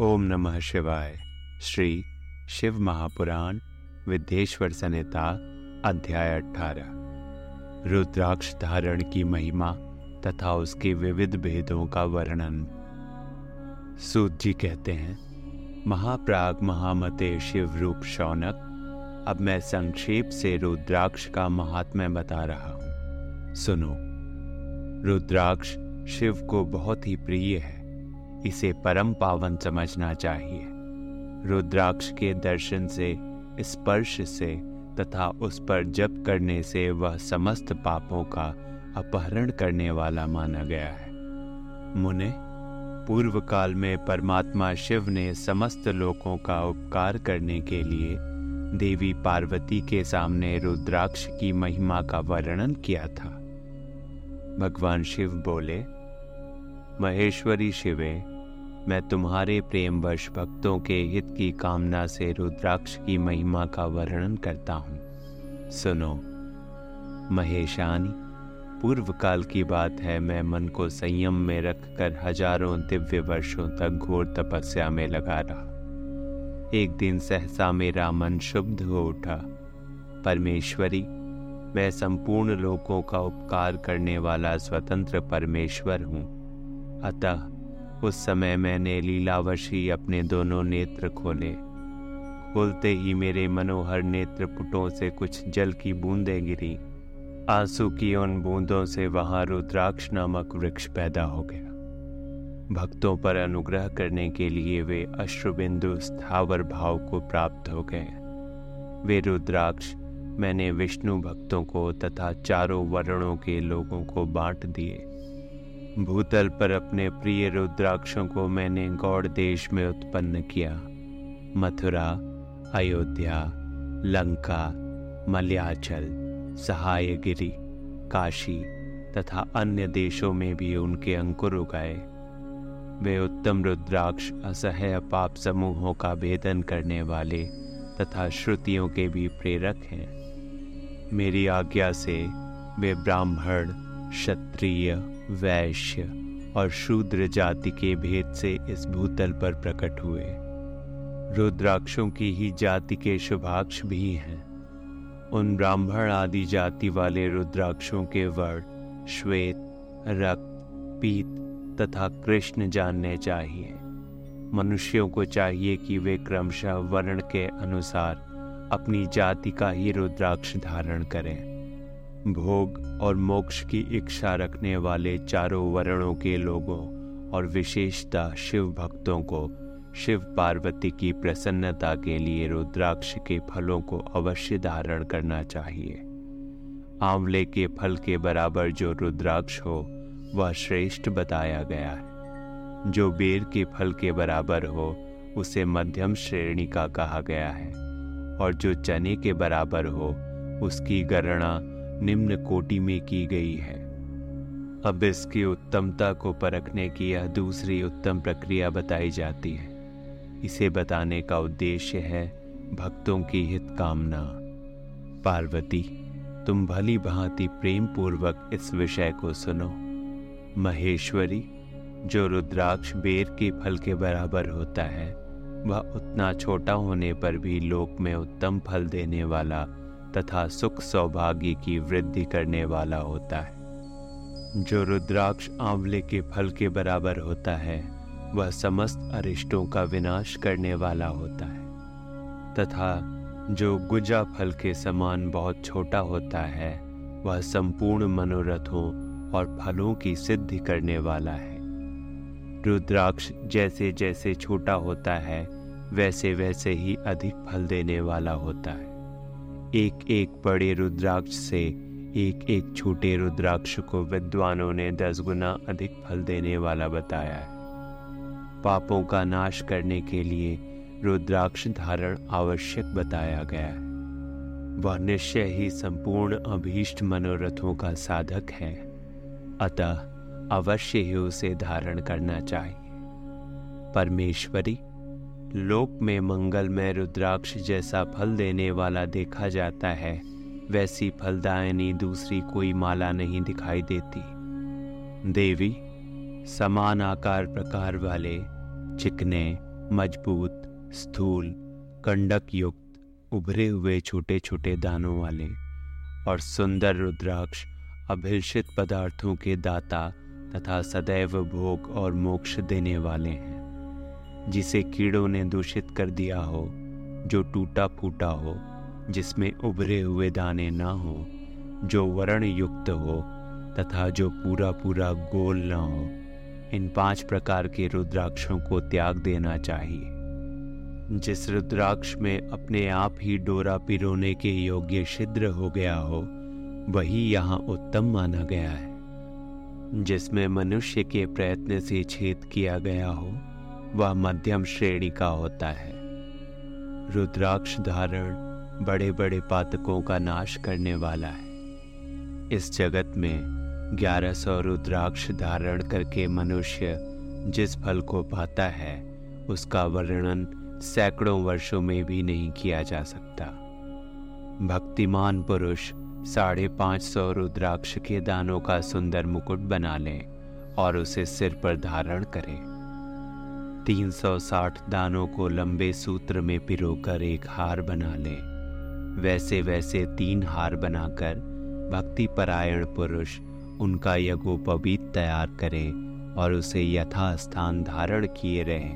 ओम नमः शिवाय। श्री शिव महापुराण विद्येश्वर संहिता अध्याय अठारह। रुद्राक्ष धारण की महिमा तथा उसके विविध भेदों का वर्णन। सूत जी कहते हैं, महाप्राग महामते शिव रूप शौनक, अब मैं संक्षेप से रुद्राक्ष का महात्म्य बता रहा हूँ। सुनो। रुद्राक्ष शिव को बहुत ही प्रिय है। इसे परम पावन समझना चाहिए। रुद्राक्ष के दर्शन से, स्पर्श से तथा उस पर जप करने से वह समस्त पापों का अपहरण करने वाला माना गया है। मुने पूर्व काल में परमात्मा शिव ने समस्त लोगों का उपकार करने के लिए देवी पार्वती के सामने रुद्राक्ष की महिमा का वर्णन किया था। भगवान शिव बोले, महेश्वरी शिवे मैं तुम्हारे प्रेम वर्ष भक्तों के हित की कामना से रुद्राक्ष की महिमा का वर्णन करता हूँ। सुनो, महेशानी पूर्व काल की बात है, मैं मन को संयम में रखकर हज़ारों दिव्य वर्षों तक घोर तपस्या में लगा रहा। एक दिन सहसा मेरा मन शुद्ध हो उठा। परमेश्वरी, मैं संपूर्ण लोकों का उपकार करने वाला स्वतंत्र परमेश्वर हूँ। अतः उस समय मैंने लीलावशी अपने दोनों नेत्र खोले। खोलते ही मेरे मनोहर नेत्र पुटों से कुछ जल की बूंदें गिरी। आँसू की उन बूंदों से वहाँ रुद्राक्ष नामक वृक्ष पैदा हो गया। भक्तों पर अनुग्रह करने के लिए वे अश्रुबिंदु स्थावर भाव को प्राप्त हो गए। वे रुद्राक्ष, मैंने विष्णु भक्तों को तथा चारों वर्णों के लोगों को बांट दिए। भूतल पर अपने प्रिय रुद्राक्षों को मैंने गौड़ देश में उत्पन्न किया। मथुरा, अयोध्या, लंका, मलयाचल, सहायगिरी, काशी तथा अन्य देशों में भी उनके अंकुर उगाए। वे उत्तम रुद्राक्ष, असह्य पाप समूहों का भेदन करने वाले तथा श्रुतियों के भी प्रेरक हैं। मेरी आज्ञा से वे ब्राह्मण, क्षत्रिय वैश्य और शूद्र जाति के भेद से इस भूतल पर प्रकट हुए। रुद्राक्षों की ही जाति के शुभाक्ष भी हैं। उन ब्राह्मण आदि जाति वाले रुद्राक्षों के वर्ण, श्वेत, रक्त, पीत तथा कृष्ण जानने चाहिए। मनुष्यों को चाहिए कि वे क्रमशः वर्ण के अनुसार अपनी जाति का ही रुद्राक्ष धारण करें। भोग और मोक्ष की इच्छा रखने वाले चारों वर्णों के लोगों और विशेषता शिव भक्तों को, शिव पार्वती की प्रसन्नता के लिए रुद्राक्ष के फलों को अवश्य धारण करना चाहिए। आंवले के फल के बराबर जो रुद्राक्ष हो, वह श्रेष्ठ बताया गया है। जो बेर के फल के बराबर हो, उसे मध्यम श्रेणी का कहा गया है, और जो चने के बराबर हो, उसकी गणना निम्न कोटि में की गई है। अब इसकी उत्तमता को परखने की यह दूसरी उत्तम प्रक्रिया बताई जाती है। इसे बताने का उद्देश्य है भक्तों की हित कामना पार्वती, तुम भली भांति प्रेम पूर्वक इस विषय को सुनो। महेश्वरी, जो रुद्राक्ष बेर के फल के बराबर होता है, वह उतना छोटा होने पर भी लोक में उत्तम फल देने वाला तथा सुख सौभाग्य की वृद्धि करने वाला होता है। जो रुद्राक्ष आंवले के फल के बराबर होता है, वह समस्त अरिष्टों का विनाश करने वाला होता है। तथा जो गुजा फल के समान बहुत छोटा होता है, वह संपूर्ण मनोरथों और फलों की सिद्धि करने वाला है। रुद्राक्ष जैसे जैसे छोटा होता है वैसे वैसे ही अधिक फल देने वाला होता है। एक एक बड़े रुद्राक्ष से एक एक छोटे रुद्राक्ष को विद्वानों ने दस गुना अधिक फल देने वाला बताया है। पापों का नाश करने के लिए रुद्राक्ष धारण आवश्यक बताया गया है। वह निश्चय ही संपूर्ण अभीष्ट मनोरथों का साधक है। अतः अवश्य ही उसे धारण करना चाहिए। परमेश्वरी लोक में मंगल में रुद्राक्ष जैसा फल देने वाला देखा जाता है, वैसी फलदायनी दूसरी कोई माला नहीं दिखाई देती। देवी, समान आकार प्रकार वाले, चिकने, मज़बूत, स्थूल, कंडक युक्त, उभरे हुए छोटे छोटे दानों वाले और सुंदर रुद्राक्ष अभिलषित पदार्थों के दाता तथा सदैव भोग और मोक्ष देने वाले हैं। जिसे कीड़ों ने दूषित कर दिया हो, जो टूटा फूटा हो, जिसमें उभरे हुए दाने ना हो, जो वर्ण युक्त हो, तथा जो पूरा पूरा गोल न हो, इन पाँच प्रकार के रुद्राक्षों को त्याग देना चाहिए। जिस रुद्राक्ष में अपने आप ही डोरा पिरोने के योग्य छिद्र हो गया हो, वही यहाँ उत्तम माना गया है। जिसमें मनुष्य के प्रयत्न से छेद किया गया हो वह मध्यम श्रेणी का होता है। रुद्राक्ष धारण बड़े बड़े पातकों का नाश करने वाला है। इस जगत में ग्यारह सौ रुद्राक्ष धारण करके मनुष्य जिस फल को पाता है, उसका वर्णन सैकड़ों वर्षों में भी नहीं किया जा सकता। भक्तिमान पुरुष साढ़े पाँच सौ रुद्राक्ष के दानों का सुंदर मुकुट बना ले और उसे सिर पर धारण करे। तीन सौ साठ दानों को लंबे सूत्र में पिरोकर एक हार बना ले। वैसे वैसे तीन हार बनाकर भक्ति परायण पुरुष उनका यज्ञोपवीत तैयार करे और उसे यथास्थान धारण किए रहे।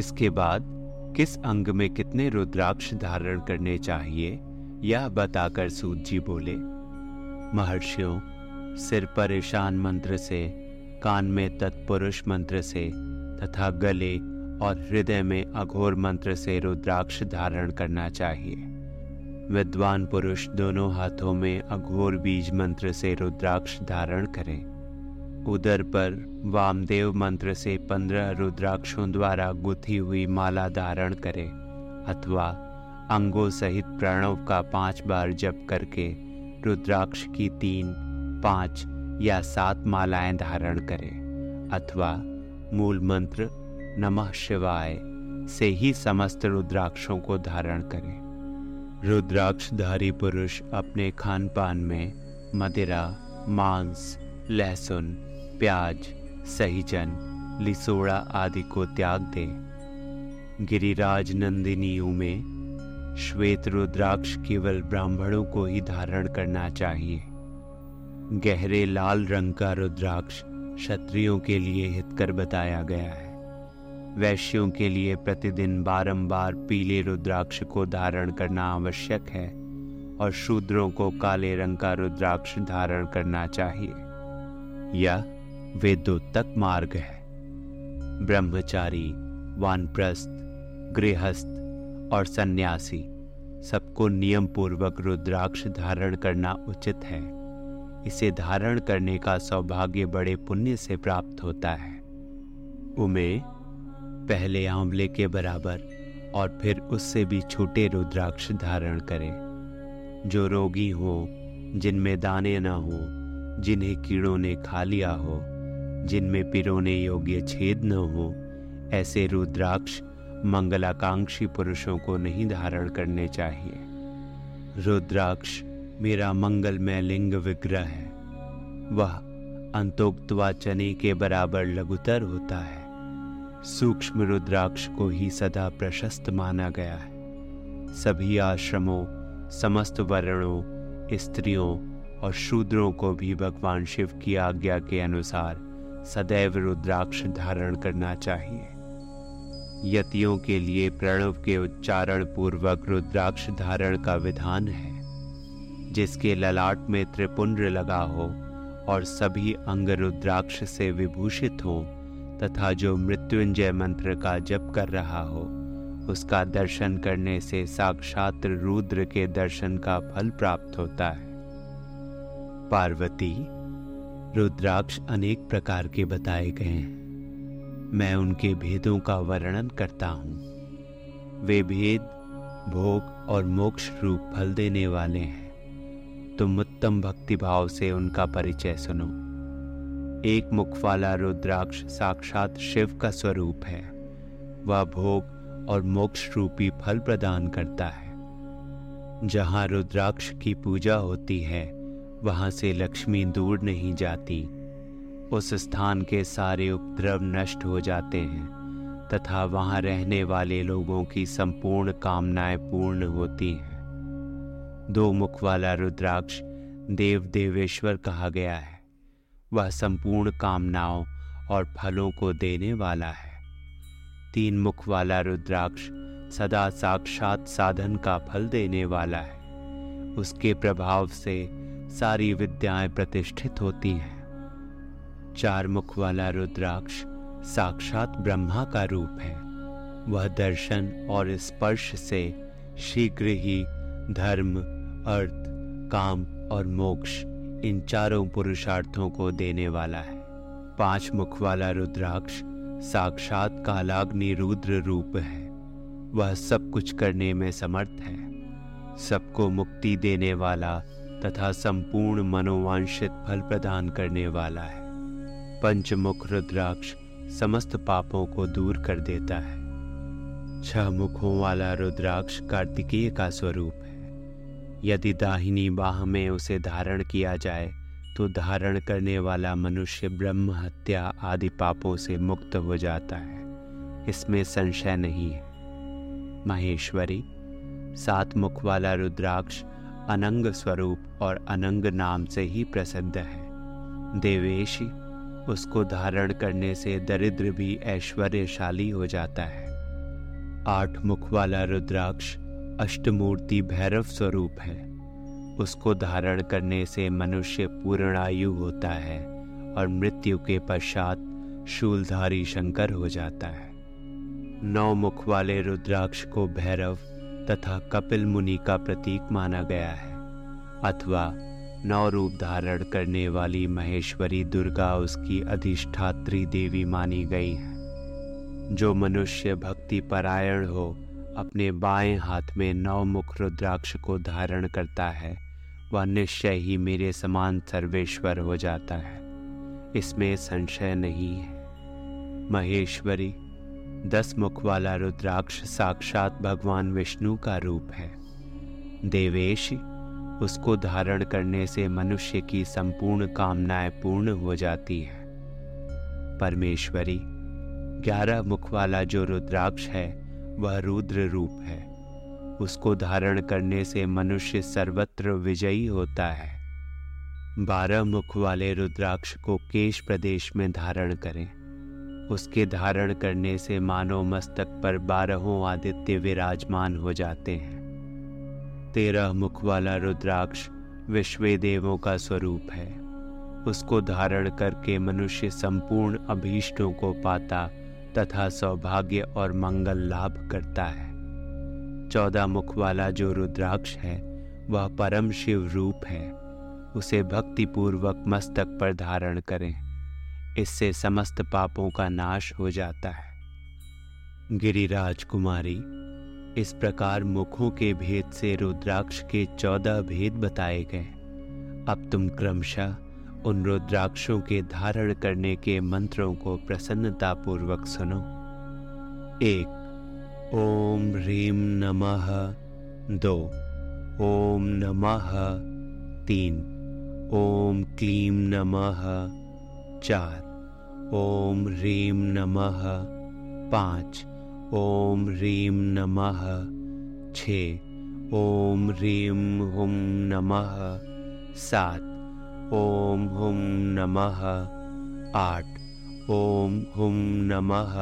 इसके बाद किस अंग में कितने रुद्राक्ष धारण करने चाहिए, यह बताकर सूत जी बोले, महर्षियों, सिर पर ईशान मंत्र से, कान में तत्पुरुष मंत्र से तथा गले और हृदय में अघोर मंत्र से रुद्राक्ष धारण करना चाहिए। विद्वान पुरुष दोनों हाथों में अघोर बीज मंत्र से रुद्राक्ष धारण करें। उदर पर वामदेव मंत्र से पंद्रह रुद्राक्षों द्वारा गुथी हुई माला धारण करें, अथवा अंगों सहित प्रणव का पाँच बार जप करके रुद्राक्ष की तीन, पाँच या सात मालाएँ धारण करें, अथवा मूल मंत्र, नमः शिवाय, से ही समस्त रुद्राक्षों को धारण करें। रुद्राक्षधारी पुरुष अपने खान पान में मदिरा, मांस, लहसुन, प्याज, सहीजन, लिसोड़ा आदि को त्याग दे। गिरिराज नंदिनियों में श्वेत रुद्राक्ष केवल ब्राह्मणों को ही धारण करना चाहिए। गहरे लाल रंग का रुद्राक्ष क्षत्रियों के लिए हितकर बताया गया है। वैश्यों के लिए प्रतिदिन बारंबार पीले रुद्राक्ष को धारण करना आवश्यक है और शूद्रों को काले रंग का रुद्राक्ष धारण करना चाहिए। यह वेदोत्तक मार्ग है। ब्रह्मचारी, वानप्रस्थ, गृहस्थ और सन्यासी सबको नियम पूर्वक रुद्राक्ष धारण करना उचित है। इसे धारण करने का सौभाग्य बड़े पुण्य से प्राप्त होता है। उमे पहले आंवले के बराबर और फिर उससे भी छोटे रुद्राक्ष धारण करें। जो रोगी हो, जिनमें दाने न हो, जिन्हें कीड़ों ने खा लिया हो, जिनमें पिरोने योग्य छेद न हो, ऐसे रुद्राक्ष मंगलाकांक्षी पुरुषों को नहीं धारण करने चाहिए। रुद्राक्ष मेरा मंगलमय लिंग विग्रह है। वह अंतोक्तवा चने के बराबर लघुतर होता है। सूक्ष्म रुद्राक्ष को ही सदा प्रशस्त माना गया है। सभी आश्रमों, समस्त वर्णों, स्त्रियों और शूद्रों को भी भगवान शिव की आज्ञा के अनुसार सदैव रुद्राक्ष धारण करना चाहिए। यतियों के लिए प्रणव के उच्चारण पूर्वक रुद्राक्ष धारण का विधान है। जिसके ललाट में त्रिपुंड लगा हो और सभी अंग रुद्राक्ष से विभूषित हो तथा जो मृत्युंजय मंत्र का जप कर रहा हो, उसका दर्शन करने से साक्षात रुद्र के दर्शन का फल प्राप्त होता है। पार्वती, रुद्राक्ष अनेक प्रकार के बताए गए हैं। मैं उनके भेदों का वर्णन करता हूँ। वे भेद, भोग और मोक्ष रूप फल देने वाले हैं। तुम उत्तम भक्तिभाव से उनका परिचय सुनो। एक मुख वाला रुद्राक्ष साक्षात शिव का स्वरूप है। वह भोग और मोक्ष रूपी फल प्रदान करता है। जहाँ रुद्राक्ष की पूजा होती है, वहाँ से लक्ष्मी दूर नहीं जाती। उस स्थान के सारे उपद्रव नष्ट हो जाते हैं, तथा वहाँ रहने वाले लोगों की संपूर्ण कामनाएँ पूर्ण होती हैं। दो मुख वाला रुद्राक्ष देव देवेश्वर कहा गया है। वह संपूर्ण कामनाओं और फलों को देने वाला है। तीन मुख वाला रुद्राक्ष सदा साक्षात साधन का फल देने वाला है। उसके प्रभाव से सारी विद्याएँ प्रतिष्ठित होती हैं। चार मुख वाला रुद्राक्ष साक्षात ब्रह्मा का रूप है। वह दर्शन और स्पर्श से शीघ्र ही धर्म अर्थ, काम और मोक्ष इन चारों पुरुषार्थों को देने वाला है। पाँच मुख वाला रुद्राक्ष साक्षात कालाग्नि रुद्र रूप है। वह सब कुछ करने में समर्थ है। सबको मुक्ति देने वाला तथा संपूर्ण मनोवांशित फल प्रदान करने वाला है। पंचमुख रुद्राक्ष समस्त पापों को दूर कर देता है। छह मुखों वाला रुद्राक्ष कार्तिकीय का स्वरूप है यदि दाहिनी बाह में उसे धारण किया जाए तो धारण करने वाला मनुष्य ब्रह्म हत्या आदि पापों से मुक्त हो जाता है। इसमें संशय नहीं है। महेश्वरी सात मुख वाला रुद्राक्ष अनंग स्वरूप और अनंग नाम से ही प्रसिद्ध है। देवेशी, उसको धारण करने से दरिद्र भी ऐश्वर्यशाली हो जाता है। आठ मुख वाला रुद्राक्ष अष्टमूर्ति भैरव स्वरूप है। उसको धारण करने से मनुष्य पूर्ण आयु होता है और मृत्यु के पश्चात शूलधारी शंकर हो जाता है। नौ मुख वाले रुद्राक्ष को भैरव तथा कपिल मुनि का प्रतीक माना गया है, अथवा नौ रूप धारण करने वाली महेश्वरी दुर्गा उसकी अधिष्ठात्री देवी मानी गई है। जो मनुष्य भक्ति परायण हो अपने बाएँ हाथ में नौ मुख रुद्राक्ष को धारण करता है, वह निश्चय ही मेरे समान सर्वेश्वर हो जाता है। इसमें संशय नहीं है। महेश्वरी दस मुख वाला रुद्राक्ष साक्षात भगवान विष्णु का रूप है। देवेश, उसको धारण करने से मनुष्य की संपूर्ण कामनाएँ पूर्ण हो जाती है। परमेश्वरी, ग्यारह मुख वाला जो रुद्राक्ष है वह रुद्र रूप है। उसको धारण करने से मनुष्य सर्वत्र विजयी होता है। बारह मुख वाले रुद्राक्ष को केश प्रदेश में धारण करें। उसके धारण करने से मानव मस्तक पर बारहों आदित्य विराजमान हो जाते हैं। तेरह मुख वाला रुद्राक्ष विश्व देवों का स्वरूप है। उसको धारण करके मनुष्य संपूर्ण अभीष्टों को पाता तथा सौभाग्य और मंगल लाभ करता है। चौदह मुख वाला जो रुद्राक्ष है, वह परम शिव रूप है। उसे भक्ति पूर्वक मस्तक पर धारण करें। इससे समस्त पापों का नाश हो जाता है। गिरिराज कुमारी, इस प्रकार मुखों के भेद से रुद्राक्ष के चौदह भेद बताए गए। अब तुम क्रमशः उन रुद्राक्षों के धारण करने के मंत्रों को प्रसन्नता पूर्वक सुनो। एक, ओम ह्रीम नमः। दो, ओम नमः। तीन, ओम क्लीम नमः। चार, ओम ह्रीं नमः। पाँच, ओम ह्रीं नमः। छ, ओम ह्रीं हुम नमः। सात ओम हुम नमः। आठ। ओम हुम नमः।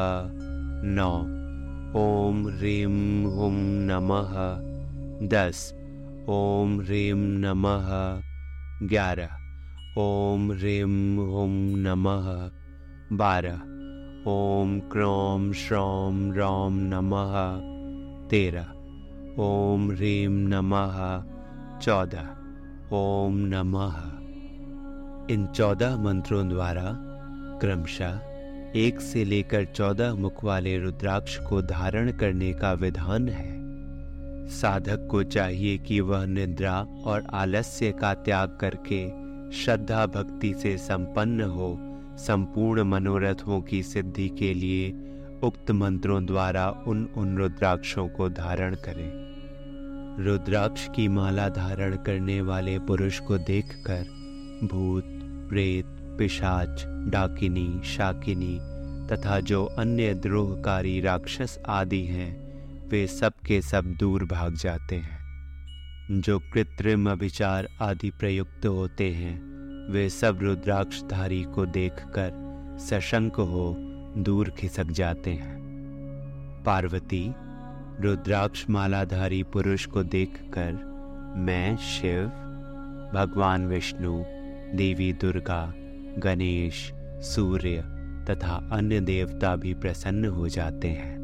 नौ। ओम ह्रीं हुम नमः। दस। ओम ह्रीं नमः। ग्यारह। ओम ह्रीं हुम नमः। बारह। ओम क्रोम श्रोम रोम नमः। तेरह। ओम ह्रीं नमः। चौदह। ओम नमः। इन चौदह मंत्रों द्वारा क्रमशः एक से लेकर चौदह मुख वाले रुद्राक्ष को धारण करने का विधान है। साधक को चाहिए कि वह निद्रा और आलस्य का त्याग करके श्रद्धा भक्ति से संपन्न हो, संपूर्ण मनोरथों की सिद्धि के लिए उक्त मंत्रों द्वारा उन उन रुद्राक्षों को धारण करें। रुद्राक्ष की माला धारण करने वाले पुरुष को देखकर भूत प्रेत, पिशाच, डाकिनी, शाकिनी तथा जो अन्य द्रोहकारी राक्षस आदि हैं, वे सब के सब दूर भाग जाते हैं। जो कृत्रिम अभिचार आदि प्रयुक्त होते हैं, वे सब रुद्राक्षधारी को देखकर सशंक हो दूर खिसक जाते हैं। पार्वती रुद्राक्ष मालाधारी पुरुष को देखकर, मैं शिव, भगवान विष्णु देवी दुर्गा, गणेश, सूर्य तथा अन्य देवता भी प्रसन्न हो जाते हैं।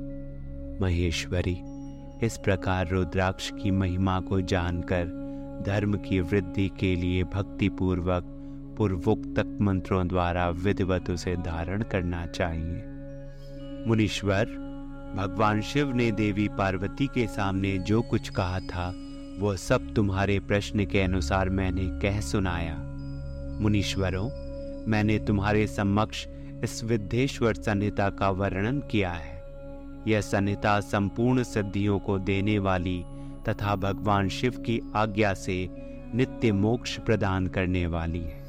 महेश्वरी, इस प्रकार रुद्राक्ष की महिमा को जानकर, धर्म की वृद्धि के लिए भक्ति पूर्वक पूर्वोक्त मंत्रों द्वारा विधिवत उसे धारण करना चाहिए। मुनीश्वर, भगवान शिव ने देवी पार्वती के सामने जो कुछ कहा था, वो सब तुम्हारे प्रश्न के अनुसार मैंने कह सुनाया। मुनीश्वरों, मैंने तुम्हारे समक्ष इस विद्येश्वर संहिता का वर्णन किया है। यह संहिता संपूर्ण सिद्धियों को देने वाली तथा भगवान शिव की आज्ञा से नित्य मोक्ष प्रदान करने वाली है।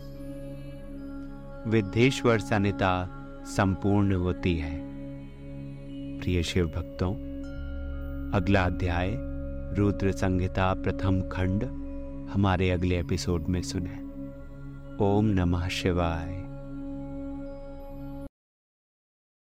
विद्येश्वर संहिता संपूर्ण होती है। प्रिय शिव भक्तों, अगला अध्याय, रुद्र संहिता प्रथम खंड, हमारे अगले एपिसोड में सुने। ओम नमः शिवाय।